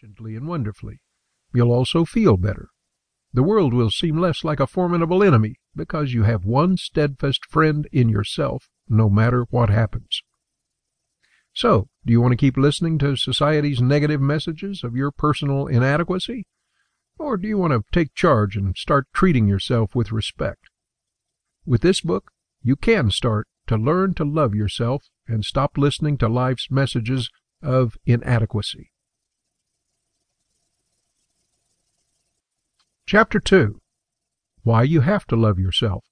gently and wonderfully. You'll also feel better. The world will seem less like a formidable enemy because you have one steadfast friend in yourself, no matter what happens. So, do you want to keep listening to society's negative messages of your personal inadequacy? Or do you want to take charge and start treating yourself with respect? With this book, you can start to learn to love yourself and stop listening to life's messages of inadequacy. Chapter 2 Why You Have to Love Yourself.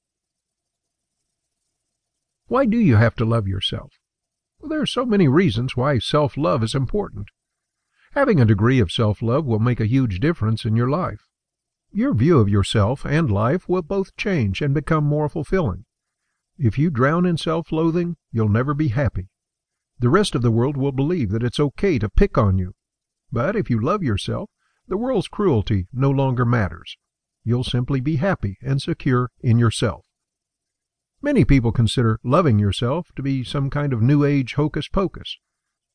Why do you have to love yourself? Well, there are so many reasons why self love is important. Having a degree of self love will make a huge difference in your life. Your view of yourself and life will both change and become more fulfilling. If you drown in self loathing, you'll never be happy. The rest of the world will believe that it's okay to pick on you. But if you love yourself, the world's cruelty no longer matters. You'll simply be happy and secure in yourself. Many people consider loving yourself to be some kind of new age hocus pocus.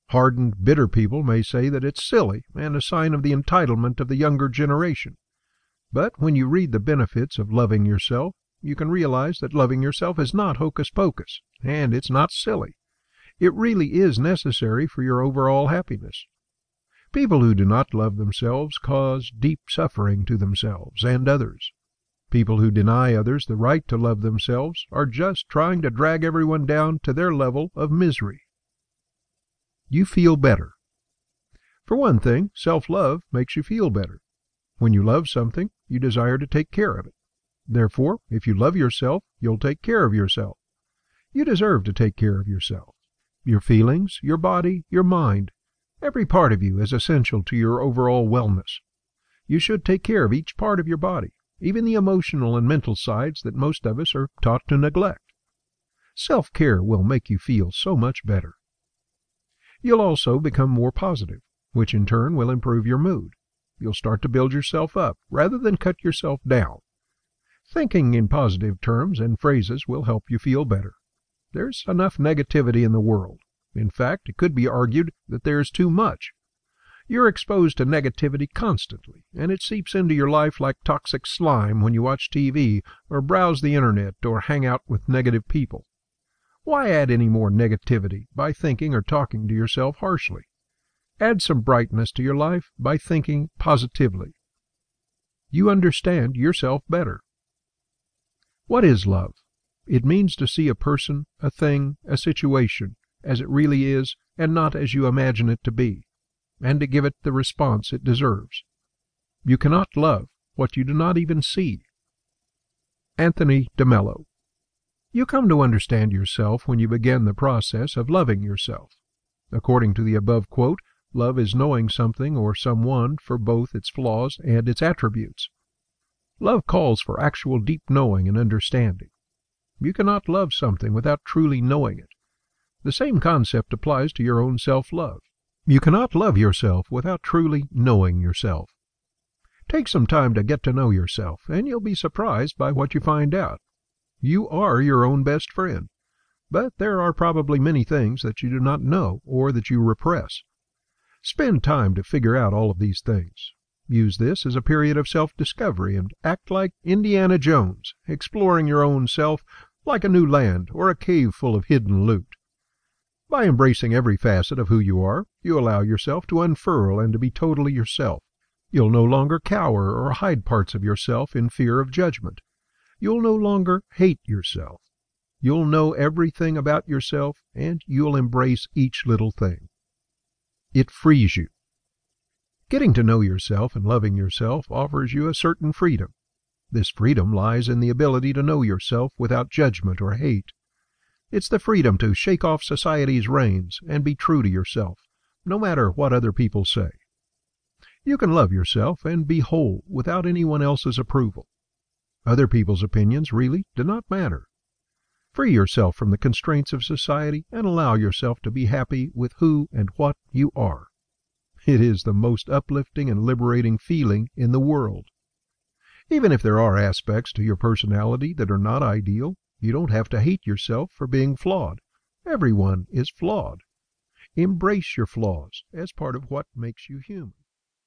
Hardened, bitter people may say that it's silly and a sign of the entitlement of the younger generation. But when you read the benefits of loving yourself, you can realize that loving yourself is not hocus pocus, and it's not silly. It really is necessary for your overall happiness. People who do not love themselves cause deep suffering to themselves and others. People who deny others the right to love themselves are just trying to drag everyone down to their level of misery. You feel better. For one thing, self love makes you feel better. When you love something, you desire to take care of it. Therefore, if you love yourself, you'll take care of yourself. You deserve to take care of yourself. Your feelings, your body, your mind, Every part of you is essential to your overall wellness. You should take care of each part of your body, even the emotional and mental sides that most of us are taught to neglect. Self care will make you feel so much better. You'll also become more positive, which in turn will improve your mood. You'll start to build yourself up rather than cut yourself down. Thinking in positive terms and phrases will help you feel better. There's enough negativity in the world. In fact, it could be argued that there is too much. You're exposed to negativity constantly, and it seeps into your life like toxic slime when you watch TV or browse the internet or hang out with negative people. Why add any more negativity by thinking or talking to yourself harshly? Add some brightness to your life by thinking positively. You understand yourself better. What is love? It means to see a person, a thing, a situation as it really is and not as you imagine it to be, and to give it the response it deserves. You cannot love what you do not even see. Anthony DeMello. You come to understand yourself when you begin the process of loving yourself. According to the above quote, love is knowing something or someone for both its flaws and its attributes. Love calls for actual deep knowing and understanding. You cannot love something without truly knowing it. The same concept applies to your own self love. You cannot love yourself without truly knowing yourself. Take some time to get to know yourself, and you'll be surprised by what you find out. You are your own best friend, but there are probably many things that you do not know or that you repress. Spend time to figure out all of these things. Use this as a period of self discovery and act like Indiana Jones, exploring your own self like a new land or a cave full of hidden loot. By embracing every facet of who you are, you allow yourself to unfurl and to be totally yourself. You'll no longer cower or hide parts of yourself in fear of judgment. You'll no longer hate yourself. You'll know everything about yourself, and you'll embrace each little thing. It frees you. Getting to know yourself and loving yourself offers you a certain freedom. This freedom lies in the ability to know yourself without judgment or hate. It's the freedom to shake off society's reins and be true to yourself, no matter what other people say. You can love yourself and be whole without anyone else's approval. Other people's opinions really do not matter. Free yourself from the constraints of society and allow yourself to be happy with who and what you are. It is the most uplifting and liberating feeling in the world. Even if there are aspects to your personality that are not ideal, you don't have to hate yourself for being flawed. Everyone is flawed. Embrace your flaws as part of what makes you human.